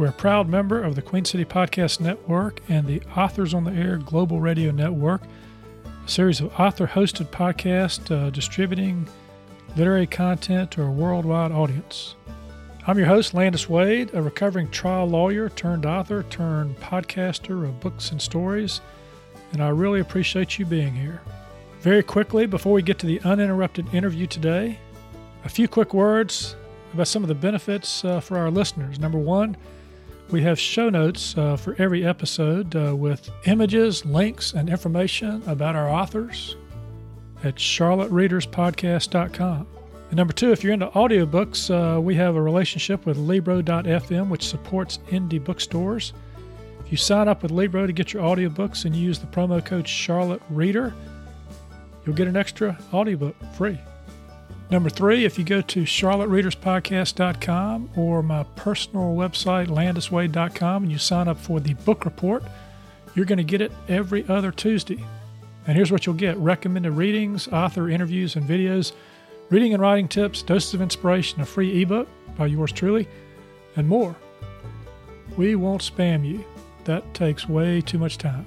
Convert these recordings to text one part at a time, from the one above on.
We're a proud member of the Queen City Podcast Network and the Authors on the Air Global Radio Network, a series of author hosted podcasts uh, distributing literary content to a worldwide audience. I'm your host, Landis Wade, a recovering trial lawyer turned author turned podcaster of books and stories, and I really appreciate you being here. Very quickly, before we get to the uninterrupted interview today, a few quick words about some of the benefits uh, for our listeners. Number one, we have show notes uh, for every episode uh, with images, links, and information about our authors at charlottereaderspodcast.com. And number two, if you're into audiobooks, uh, we have a relationship with Libro.fm, which supports indie bookstores. If you sign up with Libro to get your audiobooks and use the promo code Charlotte Reader, you'll get an extra audiobook free. Number three, if you go to charlottereaderspodcast.com or my personal website, landiswade.com, and you sign up for the book report, you're going to get it every other Tuesday. And here's what you'll get recommended readings, author interviews, and videos, reading and writing tips, doses of inspiration, a free ebook by yours truly, and more. We won't spam you, that takes way too much time.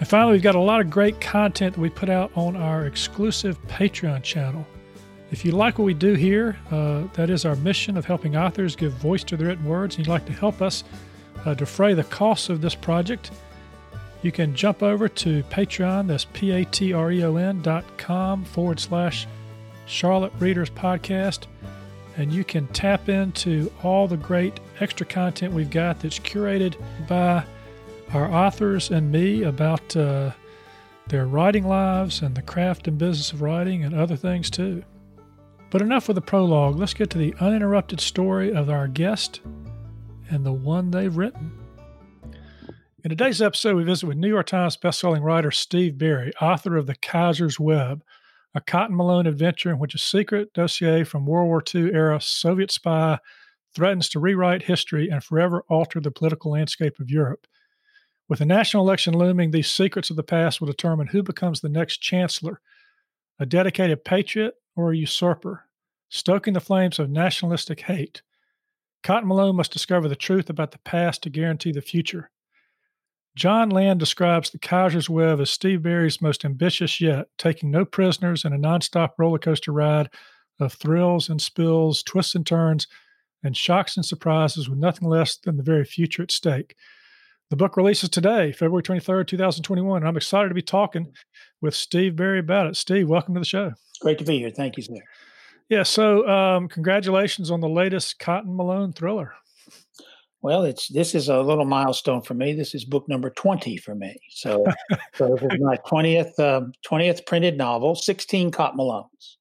And finally, we've got a lot of great content that we put out on our exclusive Patreon channel. If you like what we do here, uh, that is our mission of helping authors give voice to their written words, and you'd like to help us uh, defray the costs of this project, you can jump over to Patreon, that's P A T R E O N dot com forward slash Charlotte Readers Podcast, and you can tap into all the great extra content we've got that's curated by our authors and me about uh, their writing lives and the craft and business of writing and other things too. But enough with the prologue. Let's get to the uninterrupted story of our guest and the one they've written. In today's episode, we visit with New York Times bestselling writer Steve Berry, author of The Kaiser's Web, a Cotton Malone adventure in which a secret dossier from World War II era Soviet spy threatens to rewrite history and forever alter the political landscape of Europe. With the national election looming, these secrets of the past will determine who becomes the next chancellor a dedicated patriot or a usurper, stoking the flames of nationalistic hate. Cotton Malone must discover the truth about the past to guarantee the future. John Land describes the Kaiser's Web as Steve Berry's most ambitious yet, taking no prisoners in a nonstop roller coaster ride of thrills and spills, twists and turns, and shocks and surprises with nothing less than the very future at stake. The book releases today, February 23rd, 2021. And I'm excited to be talking with Steve Berry about it. Steve, welcome to the show. Great to be here. Thank you, sir. Yeah. So, um, congratulations on the latest Cotton Malone thriller. Well, it's this is a little milestone for me. This is book number twenty for me. So, so this is my twentieth um, twentieth printed novel. Sixteen Cotton Malones.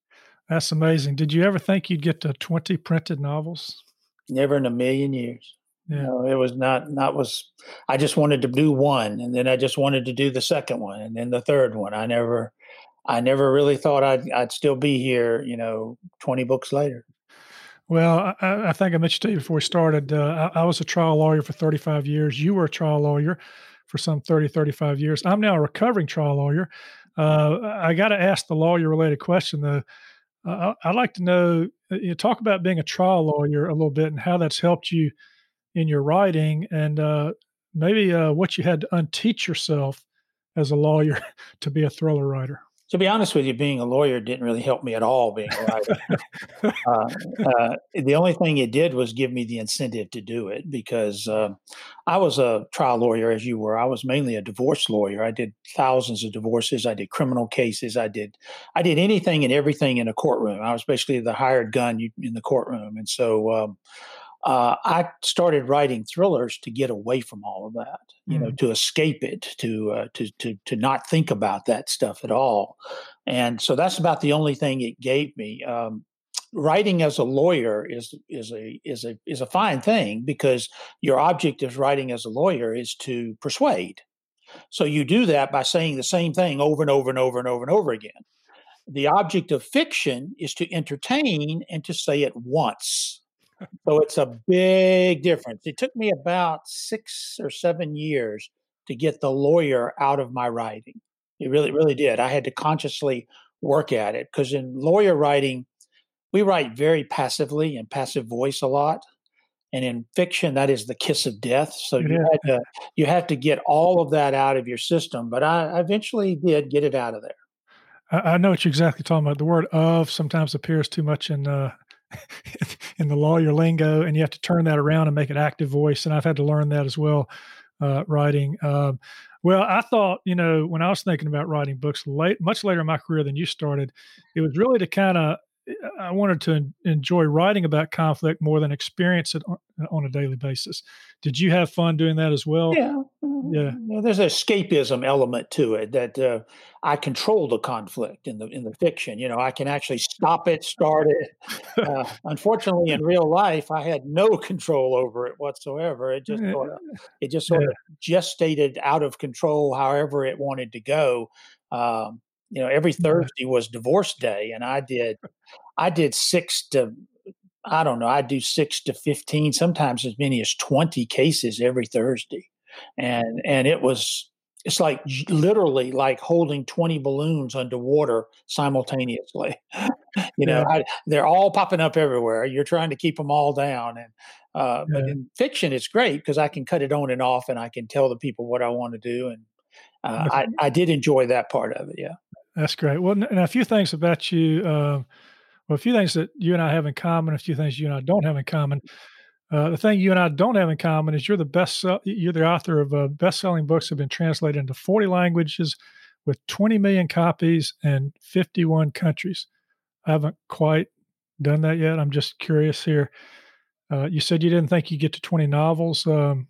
That's amazing. Did you ever think you'd get to twenty printed novels? Never in a million years. Yeah. You know, it was not not was I just wanted to do one and then I just wanted to do the second one and then the third one. I never I never really thought I'd I'd still be here, you know, 20 books later. Well, I, I think I mentioned to you before we started, uh, I, I, was a trial lawyer for 35 years. You were a trial lawyer for some 30, 35 years. I'm now a recovering trial lawyer. Uh, I got to ask the lawyer related question, though. Uh, I'd like to know, uh, you know, talk about being a trial lawyer a little bit and how that's helped you in your writing and uh, maybe uh, what you had to unteach yourself as a lawyer to be a thriller writer to be honest with you, being a lawyer didn't really help me at all. Being a writer, uh, uh, the only thing it did was give me the incentive to do it because uh, I was a trial lawyer, as you were. I was mainly a divorce lawyer. I did thousands of divorces. I did criminal cases. I did, I did anything and everything in a courtroom. I was basically the hired gun in the courtroom, and so. Um, uh, I started writing thrillers to get away from all of that, you mm. know, to escape it, to uh, to to to not think about that stuff at all, and so that's about the only thing it gave me. Um, writing as a lawyer is is a is a is a fine thing because your object of writing as a lawyer is to persuade. So you do that by saying the same thing over and over and over and over and over again. The object of fiction is to entertain and to say it once. So it's a big difference. It took me about six or seven years to get the lawyer out of my writing. It really, really did. I had to consciously work at it because in lawyer writing, we write very passively and passive voice a lot and in fiction that is the kiss of death so you had to you have to get all of that out of your system but i eventually did get it out of there i, I know what you're exactly talking about the word of sometimes appears too much in uh in the lawyer lingo and you have to turn that around and make it active voice and i've had to learn that as well uh, writing um, well i thought you know when i was thinking about writing books late much later in my career than you started it was really to kind of I wanted to enjoy writing about conflict more than experience it on, a daily basis. Did you have fun doing that as well? Yeah, mm-hmm. yeah. yeah there's an escapism element to it that uh, I control the conflict in the in the fiction. You know, I can actually stop it, start it. Uh, unfortunately, in real life, I had no control over it whatsoever. It just sort of, it just sort yeah. of gestated out of control, however it wanted to go. Um, you know every thursday was divorce day and i did i did six to i don't know i do six to 15 sometimes as many as 20 cases every thursday and and it was it's like literally like holding 20 balloons underwater simultaneously you know yeah. I, they're all popping up everywhere you're trying to keep them all down and uh, yeah. but in fiction it's great because i can cut it on and off and i can tell the people what i want to do and uh, I, I did enjoy that part of it. Yeah. That's great. Well, and a few things about you. Uh, well, a few things that you and I have in common. A few things you and I don't have in common. Uh, the thing you and I don't have in common is you're the best. You're the author of uh, best-selling books that have been translated into 40 languages, with 20 million copies and 51 countries. I haven't quite done that yet. I'm just curious here. Uh, you said you didn't think you'd get to 20 novels. Um,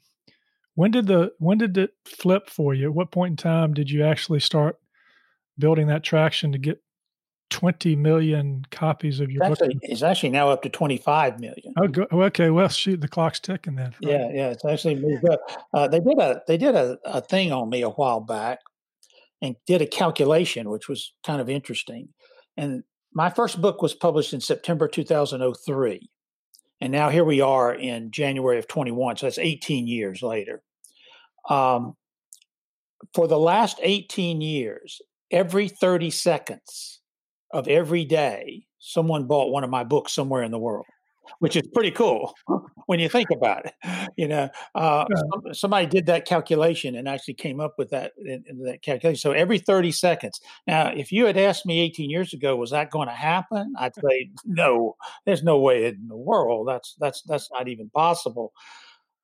when did the when did it flip for you? At what point in time did you actually start building that traction to get 20 million copies of your it's book. Actually, it's actually now up to 25 million. Oh, go, okay. Well, shoot, the clock's ticking then. Right? Yeah, yeah, it's actually moved up. Uh, they did a they did a, a thing on me a while back, and did a calculation, which was kind of interesting. And my first book was published in September 2003, and now here we are in January of 21. So that's 18 years later. Um, for the last 18 years, every 30 seconds of every day, someone bought one of my books somewhere in the world, which is pretty cool when you think about it. You know, uh, yeah. somebody did that calculation and actually came up with that, that calculation. So every 30 seconds. Now, if you had asked me 18 years ago, was that going to happen? I'd say no. There's no way in the world. That's that's that's not even possible.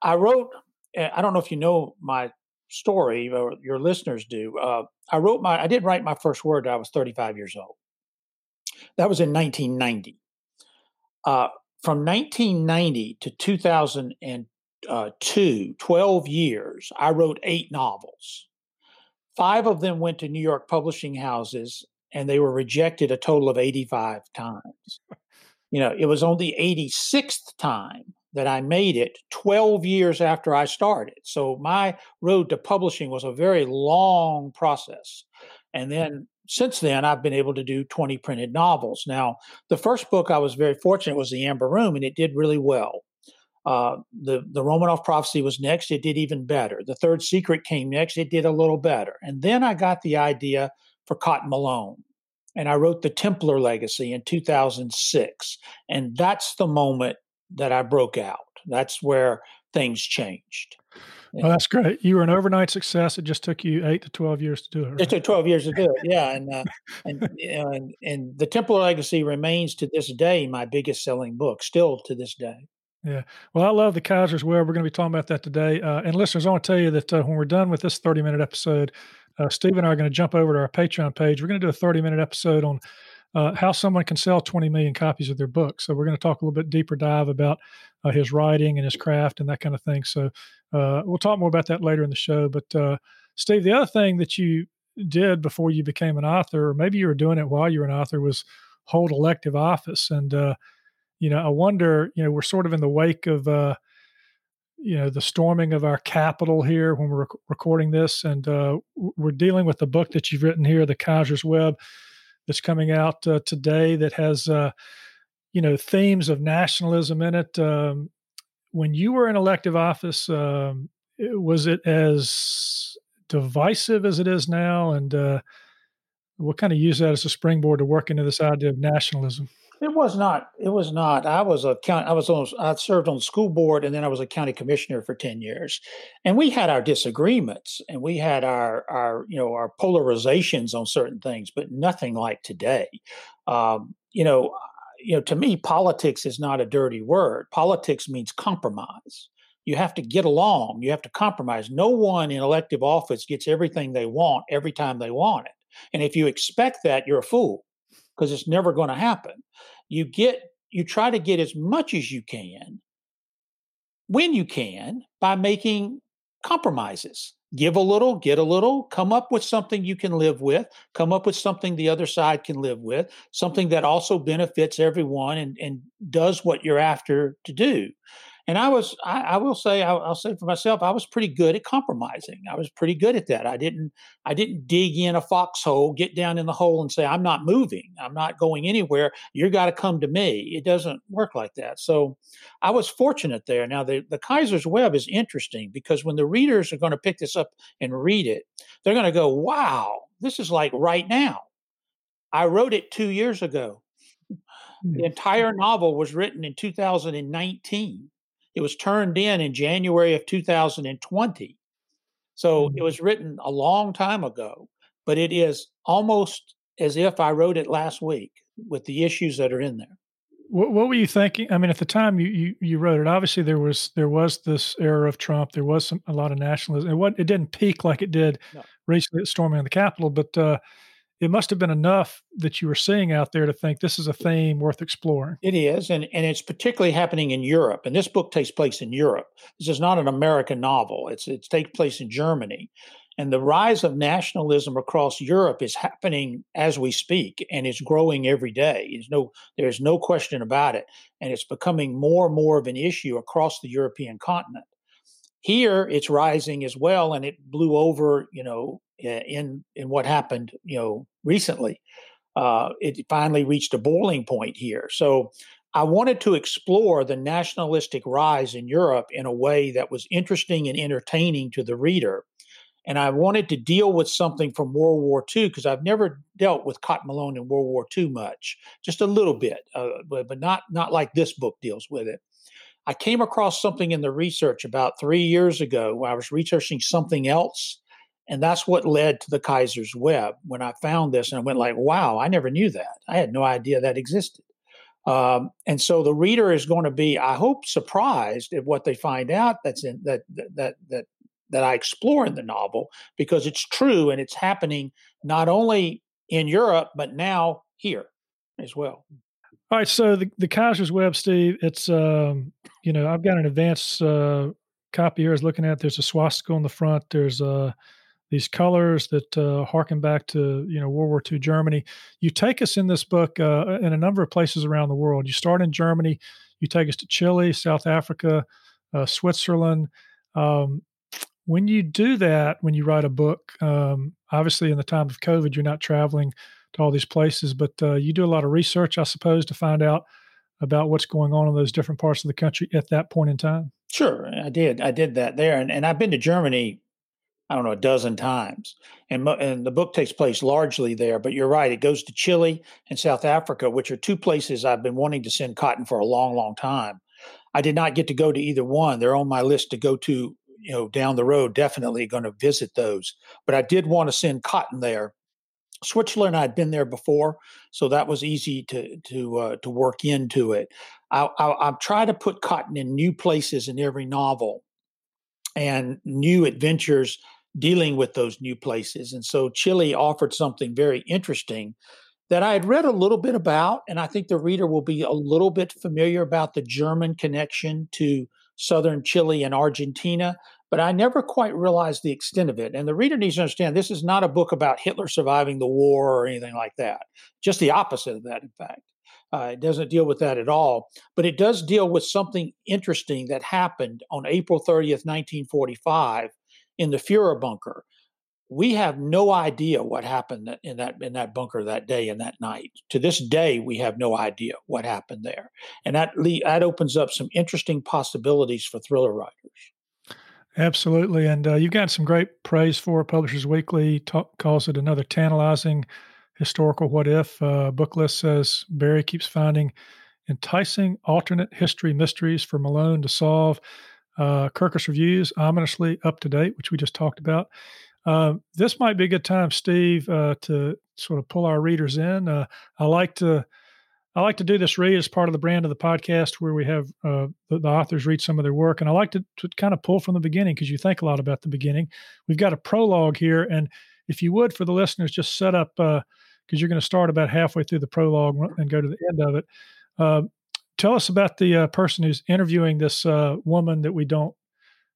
I wrote. Eh, I don't know if you know my story, or your listeners do. Uh, I wrote my, I did write my first word. I was 35 years old. That was in 1990. Uh, from 1990 to 2002, 12 years, I wrote eight novels. Five of them went to New York publishing houses, and they were rejected a total of 85 times. You know, it was on the 86th time that I made it 12 years after I started. So my road to publishing was a very long process. And then since then, I've been able to do 20 printed novels. Now, the first book I was very fortunate was The Amber Room, and it did really well. Uh, the the Romanov prophecy was next. It did even better. The Third Secret came next. It did a little better. And then I got the idea for Cotton Malone, and I wrote the Templar Legacy in 2006. And that's the moment that I broke out. That's where things changed. Well, that's great. You were an overnight success. It just took you eight to twelve years to do it. Right? It took twelve years to do it. Yeah, and uh, and, and and the Templar Legacy remains to this day my biggest selling book, still to this day. Yeah. Well, I love the Kaiser's Web. We're going to be talking about that today. Uh, and listeners, I want to tell you that uh, when we're done with this 30 minute episode, uh, Steve and I are going to jump over to our Patreon page. We're going to do a 30 minute episode on uh, how someone can sell 20 million copies of their book. So we're going to talk a little bit deeper dive about uh, his writing and his craft and that kind of thing. So uh, we'll talk more about that later in the show. But uh, Steve, the other thing that you did before you became an author, or maybe you were doing it while you were an author, was hold elective office. And uh, you know, I wonder, you know, we're sort of in the wake of uh, you know the storming of our Capitol here when we're rec- recording this, and uh, we're dealing with the book that you've written here, the Kaiser's Web, that's coming out uh, today that has uh, you know themes of nationalism in it. Um, when you were in elective office, um, was it as divisive as it is now, and uh, we'll kind of use that as a springboard to work into this idea of nationalism. It was not. It was not. I was a count. I was on. I served on the school board, and then I was a county commissioner for ten years. And we had our disagreements, and we had our our you know our polarizations on certain things, but nothing like today. Um, you know, you know. To me, politics is not a dirty word. Politics means compromise. You have to get along. You have to compromise. No one in elective office gets everything they want every time they want it. And if you expect that, you're a fool because it's never going to happen. You get you try to get as much as you can when you can by making compromises. Give a little, get a little, come up with something you can live with, come up with something the other side can live with, something that also benefits everyone and, and does what you're after to do and I was, I, I will say, I'll, I'll, say for myself, I was pretty good at compromising. I was pretty good at that. I didn't, I didn't dig in a foxhole, get down in the hole, and say, "I'm not moving. I'm not going anywhere. You got to come to me." It doesn't work like that. So, I was fortunate there. Now, the the Kaiser's Web is interesting because when the readers are going to pick this up and read it, they're going to go, "Wow, this is like right now." I wrote it two years ago. The hmm. entire novel was written in 2019. It was turned in in January of 2020. So mm-hmm. it was written a long time ago, but it is almost as if I wrote it last week with the issues that are in there. What, what were you thinking? I mean, at the time you, you, you wrote it, obviously there was there was this era of Trump. There was some, a lot of nationalism. It, what, it didn't peak like it did no. recently at storming the Capitol, but uh, it must have been enough that you were seeing out there to think this is a theme worth exploring. It is, and, and it's particularly happening in Europe. And this book takes place in Europe. This is not an American novel. It's it takes place in Germany. And the rise of nationalism across Europe is happening as we speak, and it's growing every day. There's no, there's no question about it. And it's becoming more and more of an issue across the European continent. Here, it's rising as well, and it blew over, you know, in in what happened, you know, recently. Uh, it finally reached a boiling point here. So I wanted to explore the nationalistic rise in Europe in a way that was interesting and entertaining to the reader. And I wanted to deal with something from World War II because I've never dealt with Cotton Malone in World War II much, just a little bit, uh, but, but not not like this book deals with it. I came across something in the research about three years ago when I was researching something else. And that's what led to the Kaiser's Web when I found this and I went like, wow, I never knew that. I had no idea that existed. Um, and so the reader is going to be, I hope, surprised at what they find out that's in that that that that I explore in the novel because it's true and it's happening not only in Europe but now here as well. All right, so the, the Kaiser's Web, Steve, it's um, you know I've got an advanced uh, copy here. I was looking at. There's a swastika on the front. There's uh, these colors that uh, harken back to you know World War II Germany. You take us in this book uh, in a number of places around the world. You start in Germany. You take us to Chile, South Africa, uh, Switzerland. Um, when you do that, when you write a book, um, obviously in the time of COVID, you're not traveling to all these places. But uh, you do a lot of research, I suppose, to find out about what's going on in those different parts of the country at that point in time. Sure, I did. I did that there, and, and I've been to Germany. I don't know a dozen times, and and the book takes place largely there. But you're right; it goes to Chile and South Africa, which are two places I've been wanting to send cotton for a long, long time. I did not get to go to either one. They're on my list to go to, you know, down the road. Definitely going to visit those. But I did want to send cotton there Switzerland, I'd been there before, so that was easy to to uh, to work into it. I, I, I try to put cotton in new places in every novel, and new adventures dealing with those new places. And so Chile offered something very interesting that I had read a little bit about, and I think the reader will be a little bit familiar about the German connection to southern Chile and Argentina but I never quite realized the extent of it. And the reader needs to understand this is not a book about Hitler surviving the war or anything like that. Just the opposite of that, in fact. Uh, it doesn't deal with that at all, but it does deal with something interesting that happened on April 30th, 1945, in the Fuhrer bunker. We have no idea what happened in that in that bunker that day and that night. To this day, we have no idea what happened there, and that that opens up some interesting possibilities for thriller writers. Absolutely, and uh, you've got some great praise for Publishers Weekly. Calls it another tantalizing historical what if. Uh, book list says Berry keeps finding enticing alternate history mysteries for Malone to solve. Uh, Kirkus reviews ominously up to date, which we just talked about. Uh, this might be a good time, Steve, uh, to sort of pull our readers in. Uh, I like to I like to do this read as part of the brand of the podcast where we have uh, the, the, authors read some of their work. And I like to, to kind of pull from the beginning because you think a lot about the beginning. We've got a prologue here. And if you would, for the listeners, just set up, because uh, you're going to start about halfway through the prologue and go to the end of it. Tell us about the uh, person who's interviewing this uh, woman that we don't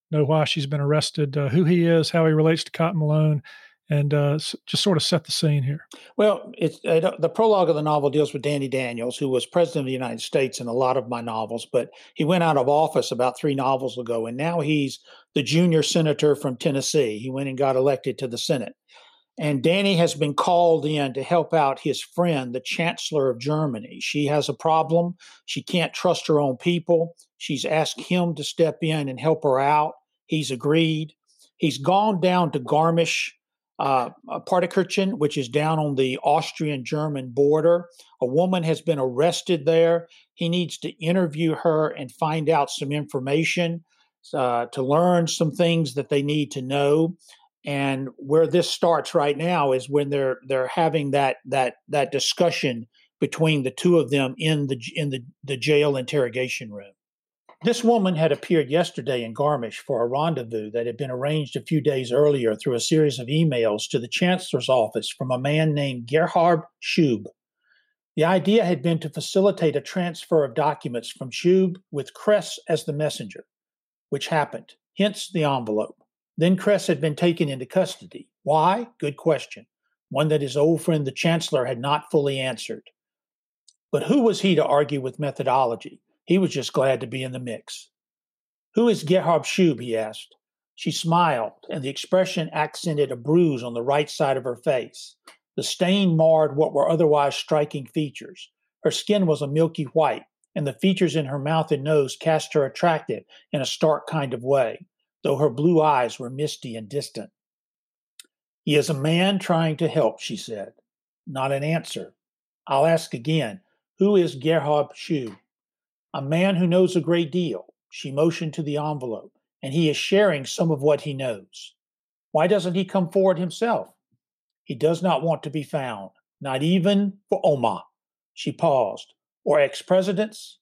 know why she's been arrested, uh, who he is, how he relates to Cotton Malone, and uh, just sort of set the scene here. Well, it's the prologue of the novel deals with Danny Daniels, who was president of the United States in a lot of my novels, but he went out of office about three novels ago, and now he's the junior senator from Tennessee. He went and got elected to the Senate. And Danny has been called in to help out his friend, the Chancellor of Germany. She has a problem. She can't trust her own people. She's asked him to step in and help her out. He's agreed. He's gone down to Garmisch, uh, Partenkirchen, which is down on the Austrian German border. A woman has been arrested there. He needs to interview her and find out some information uh, to learn some things that they need to know. And where this starts right now is when they're they're having that that that discussion between the two of them in the in the, the jail interrogation room. This woman had appeared yesterday in Garmisch for a rendezvous that had been arranged a few days earlier through a series of emails to the chancellor's office from a man named Gerhard Schub. The idea had been to facilitate a transfer of documents from Schub with Kress as the messenger, which happened, hence the envelope. Then Kress had been taken into custody. Why? Good question. One that his old friend the chancellor had not fully answered. But who was he to argue with methodology? He was just glad to be in the mix. Who is Gerhard Schub? he asked. She smiled, and the expression accented a bruise on the right side of her face. The stain marred what were otherwise striking features. Her skin was a milky white, and the features in her mouth and nose cast her attractive in a stark kind of way, though her blue eyes were misty and distant. He is a man trying to help, she said. Not an answer. I'll ask again. Who is Gerhard Schub? a man who knows a great deal. She motioned to the envelope, and he is sharing some of what he knows. Why doesn't he come forward himself? He does not want to be found, not even for Oma. She paused. Or ex presidents?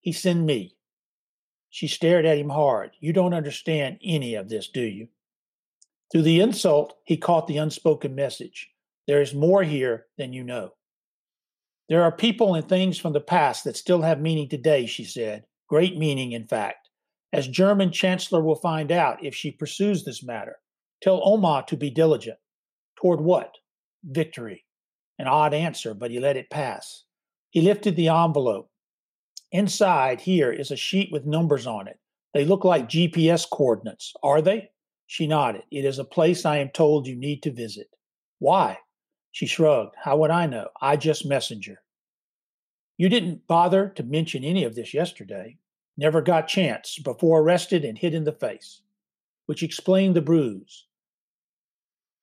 He send me. She stared at him hard. You don't understand any of this, do you? Through the insult, he caught the unspoken message. There is more here than you know. There are people and things from the past that still have meaning today, she said. Great meaning, in fact. As German Chancellor will find out if she pursues this matter. Tell Oma to be diligent. Toward what? Victory. An odd answer, but he let it pass. He lifted the envelope. Inside here is a sheet with numbers on it. They look like GPS coordinates. Are they? She nodded. It is a place I am told you need to visit. Why? She shrugged. How would I know? I just messenger. You didn't bother to mention any of this yesterday. Never got chance before arrested and hit in the face, which explained the bruise.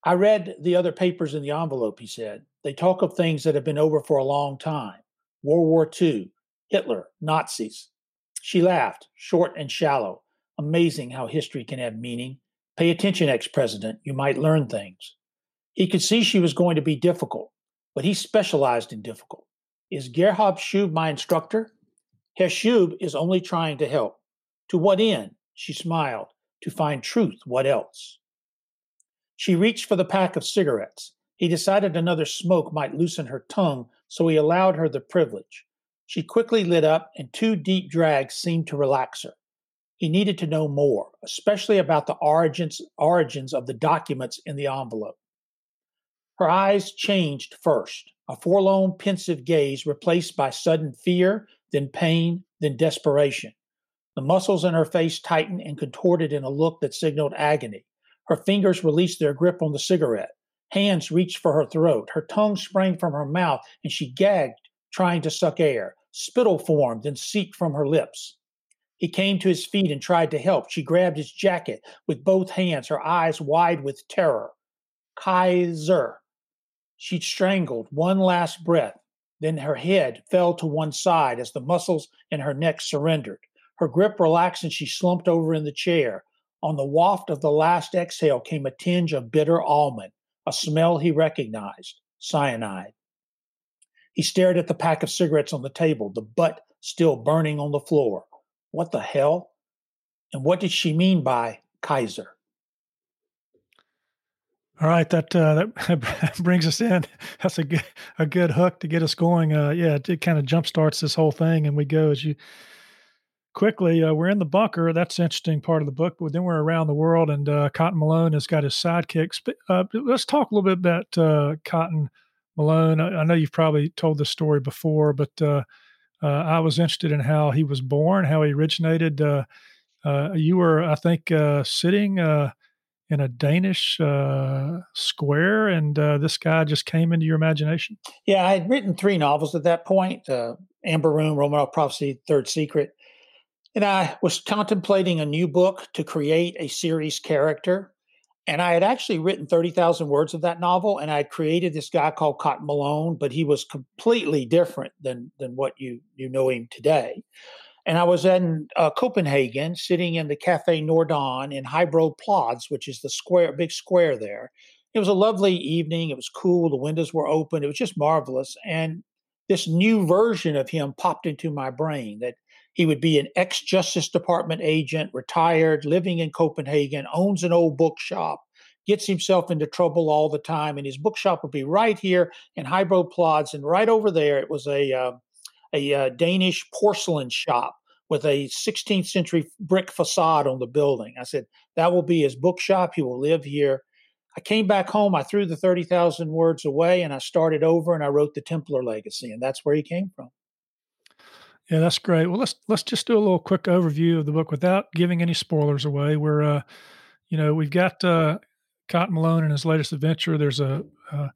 I read the other papers in the envelope, he said. They talk of things that have been over for a long time World War II, Hitler, Nazis. She laughed, short and shallow. Amazing how history can have meaning. Pay attention, ex president. You might learn things. He could see she was going to be difficult, but he specialized in difficult. Is Gerhard Schub my instructor? Herr Schub is only trying to help. To what end? She smiled. To find truth. What else? She reached for the pack of cigarettes. He decided another smoke might loosen her tongue, so he allowed her the privilege. She quickly lit up, and two deep drags seemed to relax her. He needed to know more, especially about the origins, origins of the documents in the envelope. Her eyes changed first, a forlorn, pensive gaze replaced by sudden fear, then pain, then desperation. The muscles in her face tightened and contorted in a look that signaled agony. Her fingers released their grip on the cigarette. Hands reached for her throat. Her tongue sprang from her mouth, and she gagged, trying to suck air. Spittle formed and seeped from her lips. He came to his feet and tried to help. She grabbed his jacket with both hands, her eyes wide with terror. Kaiser. She strangled one last breath. Then her head fell to one side as the muscles in her neck surrendered. Her grip relaxed and she slumped over in the chair. On the waft of the last exhale came a tinge of bitter almond, a smell he recognized cyanide. He stared at the pack of cigarettes on the table, the butt still burning on the floor. What the hell? And what did she mean by Kaiser? All right, that uh, that brings us in. That's a good a good hook to get us going. Uh, yeah, it, it kind of jump starts this whole thing, and we go as you quickly. Uh, we're in the bunker. That's interesting part of the book. But then we're around the world, and uh, Cotton Malone has got his sidekicks. Uh, let's talk a little bit about uh, Cotton Malone. I, know you've probably told this story before, but uh, uh, I was interested in how he was born, how he originated. Uh, uh, you were, I think, uh, sitting in a Danish square, and this guy just came into your imagination. Yeah, I had written three novels at that point: Amber Room, Romanov Prophecy, Third Secret and I was contemplating a new book to create a series character. And I had actually written 30,000 words of that novel, and I had created this guy called Cotton Malone, but he was completely different than, than what you, you know him today. And I was in uh, Copenhagen, sitting in the Cafe Norden in Højbro Plads, which is the square, big square there. It was a lovely evening. It was cool. The windows were open. It was just marvelous. And this new version of him popped into my brain that he would be an ex Justice Department agent, retired, living in Copenhagen, owns an old bookshop, gets himself into trouble all the time. And his bookshop would be right here in Højbro Plads. And right over there, it was a, uh, a uh, Danish porcelain shop with a 16th century brick facade on the building. I said, that will be his bookshop. He will live here. I came back home. I threw the 30,000 words away and I started over and I wrote the Templar Legacy. And that's where he came from. Yeah, that's great. Well, let's let's just do a little quick overview of the book without giving any spoilers away. We're, uh, you know, we've got uh, Cotton Malone and his latest adventure. There's a a,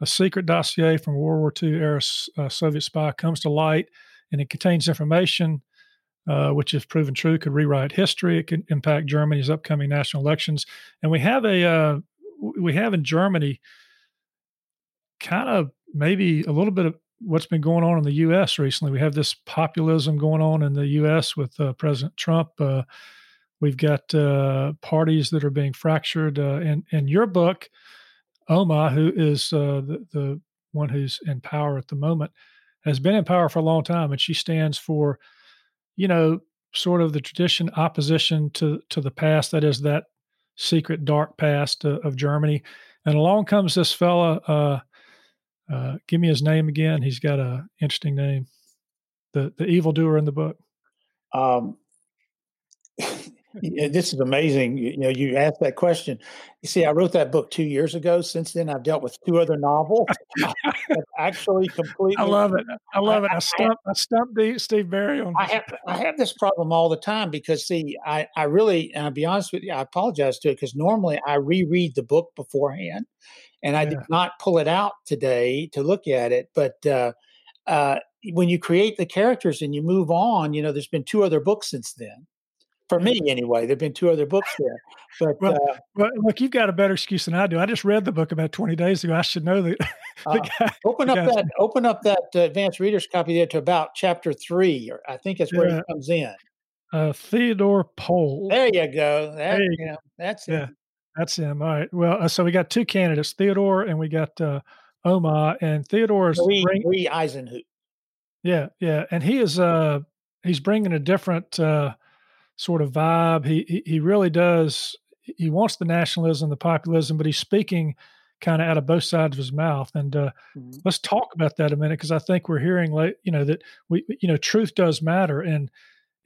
a secret dossier from World War II era uh, Soviet spy comes to light, and it contains information uh, which, if proven true, could rewrite history. It could impact Germany's upcoming national elections. And we have a uh, we have in Germany kind of maybe a little bit of what's been going on in the U.S. recently. We have this populism going on in the U.S. with uh, President Trump. Uh, we've got uh, parties that are being fractured. Uh, in in your book, Oma, who is uh, the the one who's in power at the moment, has been in power for a long time, and she stands for, you know, sort of the tradition opposition to to the past. That is that secret dark past uh, of Germany. And along comes this fella uh, give me his name again. He's got a interesting name. The the evildoer in the book. Um, this is amazing. You, know, you asked that question. You see, I wrote that book two years ago. Since then, I've dealt with two other novels. actually completely. I love it. I love I, it. I, I stumped. I, stumped Steve Berry on. I have. I have this problem all the time because see, I I really, and I'll be honest with you, I apologize to it because normally I reread the book beforehand, and I yeah. did not pull it out today to look at it. But uh, uh, when you create the characters and you move on, you know, there's been two other books since then. For me, anyway, there've been two other books there. But well, uh, well, look, you've got a better excuse than I do. I just read the book about 20 days ago. I should know that. Uh, guy, open up that open up that uh, advanced reader's copy there to about chapter three, or I think that's where yeah. it comes in. Uh, Theodore Pohl. There you go. That, you, you know, that's yeah. It. That's him. All right. Well, uh, so we got two candidates, Theodore and we got uh, Oma, and Theodore's Louis, bring, Louis Eisenhuth. Yeah, yeah, and he is uh he's bringing a different uh sort of vibe. He he, he really does. He wants the nationalism, the populism, but he's speaking kind of out of both sides of his mouth. And uh, mm-hmm. let's talk about that a minute because I think we're hearing like you know that we you know truth does matter, and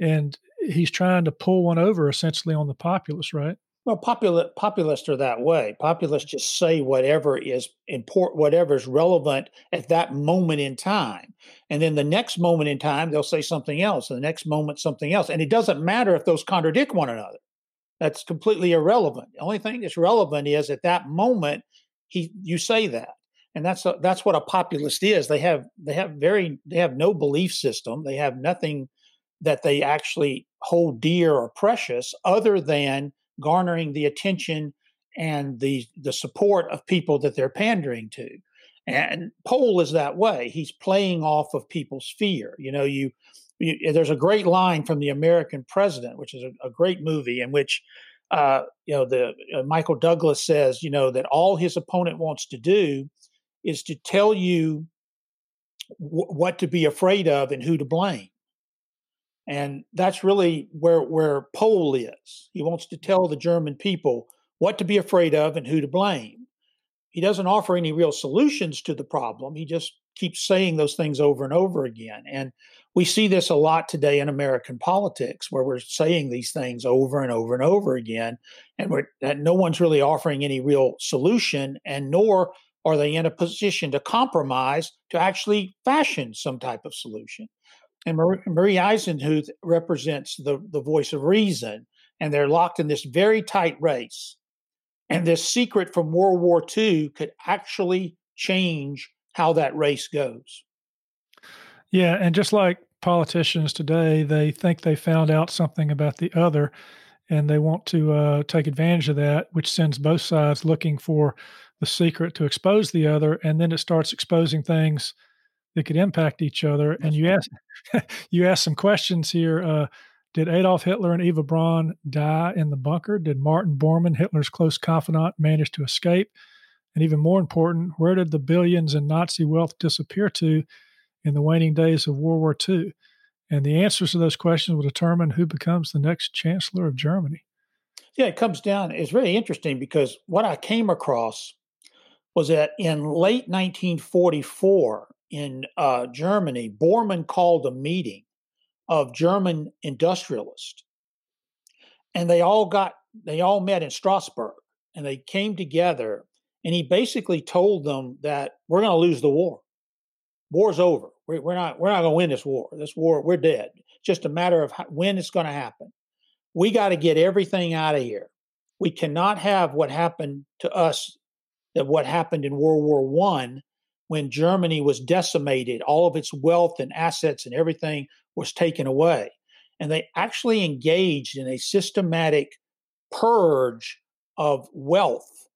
and he's trying to pull one over essentially on the populace, right? Well, popul- populists are that way. Populists just say whatever is important, whatever is relevant at that moment in time. And then the next moment in time, they'll say something else. And the next moment, something else. And it doesn't matter if those contradict one another. That's completely irrelevant. The only thing that's relevant is at that moment, he you say that. And that's a, that's what a populist is. They have they have very they have no belief system. They have nothing that they actually hold dear or precious other than garnering the attention and the the support of people that they're pandering to. And Pohl is that way. He's playing off of people's fear. You know, you, you there's a great line from the American President, which is a, a great movie in which uh, you know the uh, Michael Douglas says, you know, that all his opponent wants to do is to tell you w- what to be afraid of and who to blame. And that's really where where Pohl is. He wants to tell the German people what to be afraid of and who to blame. He doesn't offer any real solutions to the problem. He just keeps saying those things over and over again. And we see this a lot today in American politics, where we're saying these things over and over and over again, and we're, that no one's really offering any real solution, and nor are they in a position to compromise to actually fashion some type of solution. And Marie, Eisenhuth represents the, the voice of reason, and they're locked in this very tight race. And this secret from World War II could actually change how that race goes. Yeah, and just like politicians today, they think they found out something about the other, and they want to uh, take advantage of that, which sends both sides looking for the secret to expose the other, and then it starts exposing things that could impact each other. And you ask you ask some questions here. Uh, did Adolf Hitler and Eva Braun die in the bunker? Did Martin Bormann, Hitler's close confidant, manage to escape? And even more important, where did the billions in Nazi wealth disappear to in the waning days of World War II? And the answers to those questions will determine who becomes the next chancellor of Germany. Yeah, it comes down, it's really interesting because what I came across was that in late 1944, in uh, Germany, Bormann called a meeting of German industrialists, and they all got they all met in Strasbourg, and they came together, and he basically told them that we're going to lose the war. War's over. We're, we're not we're not going to win this war. This war we're dead. It's just a matter of how, when it's going to happen. We got to get everything out of here. We cannot have what happened to us that what happened in World War One when Germany was decimated, all of its wealth and assets and everything was taken away. And they actually engaged in a systematic purge of wealth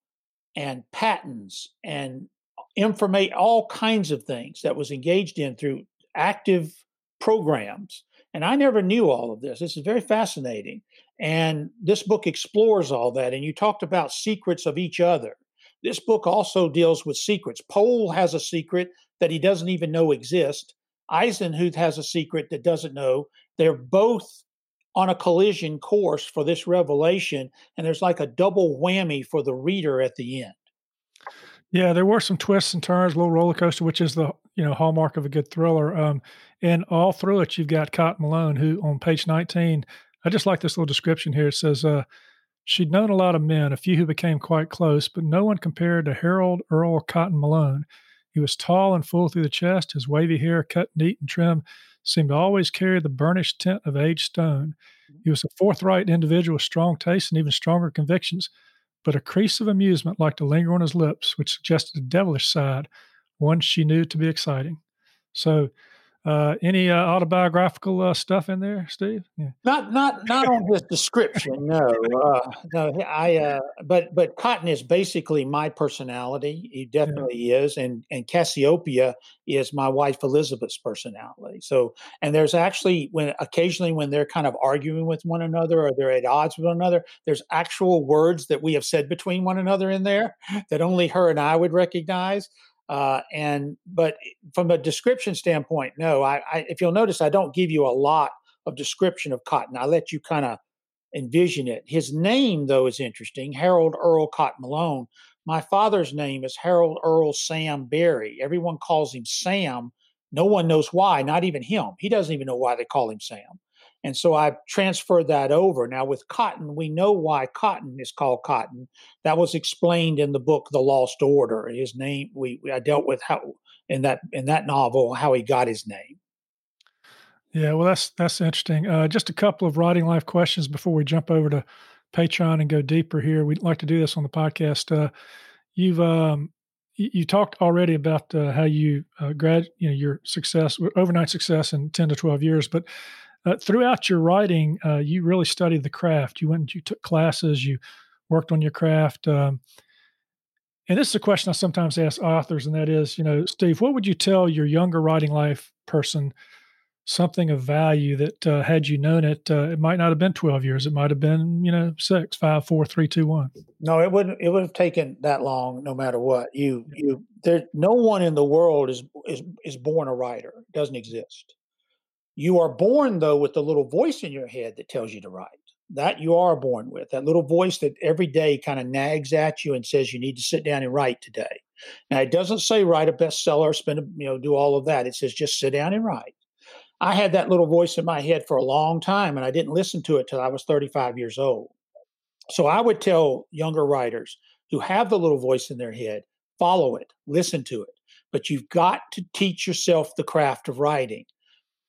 and patents and informate all kinds of things that was engaged in through active programs. And I never knew all of this. This is very fascinating. And this book explores all that. And you talked about secrets of each other. This book also deals with secrets. Pohl has a secret that he doesn't even know exists. Eisenhuth has a secret that doesn't know. They're both on a collision course for this revelation, and there's like a double whammy for the reader at the end. Yeah, there were some twists and turns, a little roller coaster, which is the you know hallmark of a good thriller. Um, and all through it, you've got Cotton Malone, who on page 19, I just like this little description here. It says, uh, She'd known a lot of men, a few who became quite close, but no one compared to Harold Earl Cotton Malone. He was tall and full through the chest, his wavy hair cut neat and trim seemed to always carry the burnished tint of aged stone. He was a forthright individual with strong tastes and even stronger convictions, but a crease of amusement liked to linger on his lips, which suggested a devilish side, one she knew to be exciting. So uh, any uh, autobiographical uh, stuff in there, Steve? Yeah. Not not not on his description. No, uh, no. I uh, but but Cotton is basically my personality. He definitely yeah. is, and and Cassiopeia is my wife Elizabeth's personality. So and there's actually when occasionally when they're kind of arguing with one another or they're at odds with one another, there's actual words that we have said between one another in there that only her and I would recognize. Uh, and but from a description standpoint, no. I, I, if you'll notice, I don't give you a lot of description of Cotton. I let you kind of envision it. His name, though, is interesting. Harold Earl Cotton Malone. My father's name is Harold Earl Sam Berry. Everyone calls him Sam. No one knows why, not even him. He doesn't even know why they call him Sam. And so I've transferred that over. Now with cotton, we know why cotton is called cotton. That was explained in the book The Lost Order. His name we, I dealt with how in that in that novel how he got his name. Yeah, well, that's that's interesting. Uh, just a couple of writing life questions before we jump over to Patreon and go deeper here. We'd like to do this on the podcast. Uh, you've um, you, you, talked already about uh, how you uh, grad, you know, your success, overnight success in ten to twelve years, but uh, throughout your writing, uh, you really studied the craft. You went you took classes. You worked on your craft. Um, and this is a question I sometimes ask authors, and that is, you know, Steve, what would you tell your younger writing life person? something of value that uh, had you known it, uh, it might not have been 12 years. It might have been, you know, six, five, four, three, two, one. No, it wouldn't, it would have taken that long no matter what you, you, there, no one in the world is, is, is born a writer. It doesn't exist. You are born though with the little voice in your head that tells you to write that you are born with that little voice that every day kind of nags at you and says you need to sit down and write today. Now it doesn't say write a bestseller, spend a, you know, do all of that. It says just sit down and write. I had that little voice in my head for a long time, and I didn't listen to it till I was 35 years old. So I would tell younger writers who have the little voice in their head, follow it, listen to it. But you've got to teach yourself the craft of writing.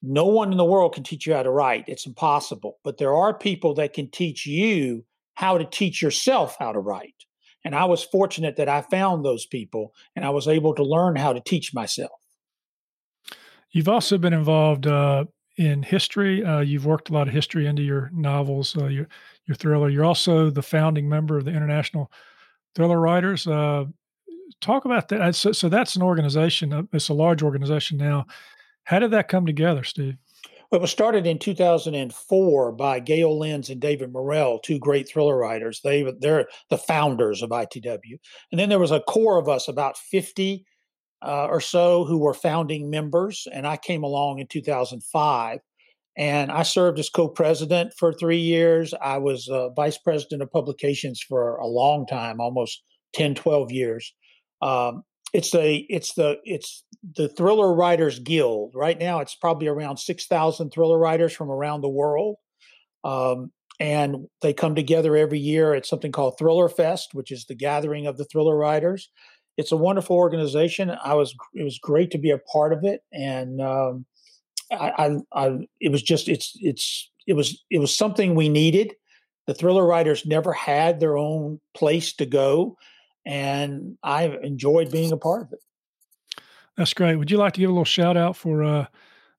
No one in the world can teach you how to write. It's impossible. But there are people that can teach you how to teach yourself how to write. And I was fortunate that I found those people and I was able to learn how to teach myself. You've also been involved uh, in history. Uh, you've worked a lot of history into your novels, uh, your your thriller. You're also the founding member of the International Thriller Writers. Uh, talk about that. So, so, that's an organization. Uh, it's a large organization now. How did that come together, Steve? Well, it was started in 2004 by Gayle Lynds and David Morrell, two great thriller writers. They they're the founders of ITW, and then there was a core of us, about 50 uh, or so who were founding members, and I came along in 2005. And I served as co president for three years. I was uh, vice president of publications for a long time, almost 10, 12 years. Um, it's the it's the it's the thriller writers guild. Right now it's probably around 6000 thriller writers from around the world. Um, and they come together every year at something called thriller fest which is the gathering of the thriller writers. It's a wonderful organization. I was it was great to be a part of it, and um, I, I, I, it was just it's it's it was it was something we needed. The thriller writers never had their own place to go, and I enjoyed being a part of it. That's great. Would you like to give a little shout out for uh,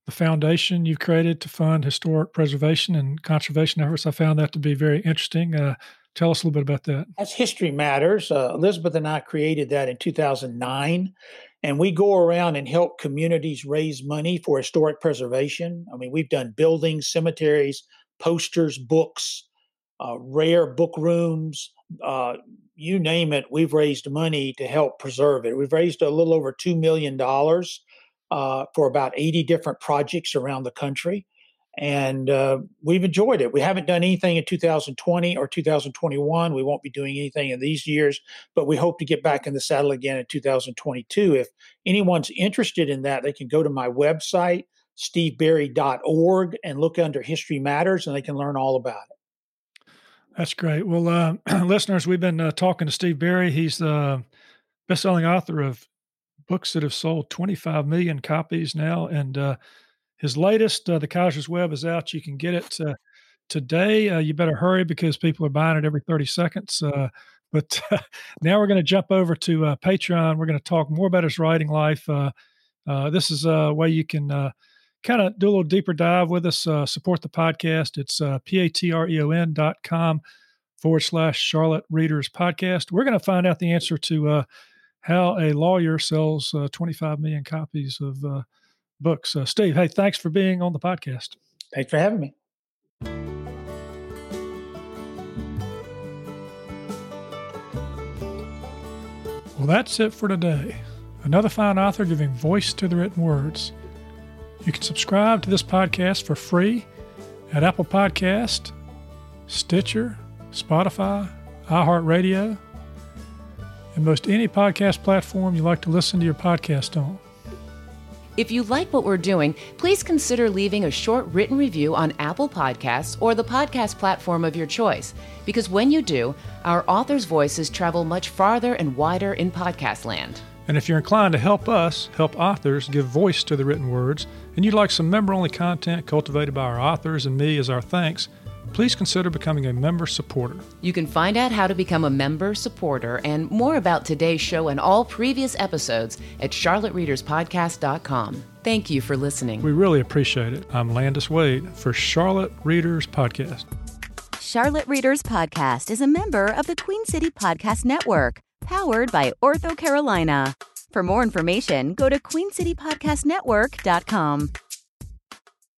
the foundation you've created to fund historic preservation and conservation efforts? I found that to be very interesting. Uh, Tell us a little bit about that. That's History Matters. Uh, Elizabeth and I created that in 2009. And we go around and help communities raise money for historic preservation. I mean, we've done buildings, cemeteries, posters, books, uh, rare book rooms, uh, you name it. We've raised money to help preserve it. We've raised a little over $2 million uh, for about 80 different projects around the country and uh, we've enjoyed it. We haven't done anything in 2020 or 2021. We won't be doing anything in these years, but we hope to get back in the saddle again in 2022. If anyone's interested in that, they can go to my website, steveberry.org, and look under History Matters, and they can learn all about it. That's great. Well, uh, listeners, we've been uh, talking to Steve Berry. He's the best-selling author of books that have sold 25 million copies now, and uh, his latest, uh, The Kaiser's Web, is out. You can get it uh, today. Uh, you better hurry because people are buying it every 30 seconds. But now we're going to jump over to Patreon. We're going to talk more about his writing life. This is a way you can kind of do a little deeper dive with us, support the podcast. It's uh, patreon dot com forward slash Charlotte Readers Podcast. We're going to find out the answer to how a lawyer sells 25 million copies of books. Uh, Steve, hey, thanks for being on the podcast. Thanks for having me. Well, that's it for today. Another fine author giving voice to the written words. You can subscribe to this podcast for free at Apple Podcast, Stitcher, Spotify, iHeartRadio, and most any podcast platform you like to listen to your podcast on. If you like what we're doing, please consider leaving a short written review on Apple Podcasts or the podcast platform of your choice. Because when you do, our authors' voices travel much farther and wider in podcast land. And if you're inclined to help us help authors give voice to the written words, and you'd like some member only content cultivated by our authors and me as our thanks, please consider becoming a member supporter. You can find out how to become a member supporter and more about today's show and all previous episodes at charlottereaderspodcast.com. Thank you for listening. We really appreciate it. I'm Landis Wade for Charlotte Readers Podcast. Charlotte Readers Podcast is a member of the Queen City Podcast Network, powered by Ortho Carolina. For more information, go to queencitypodcastnetwork.com.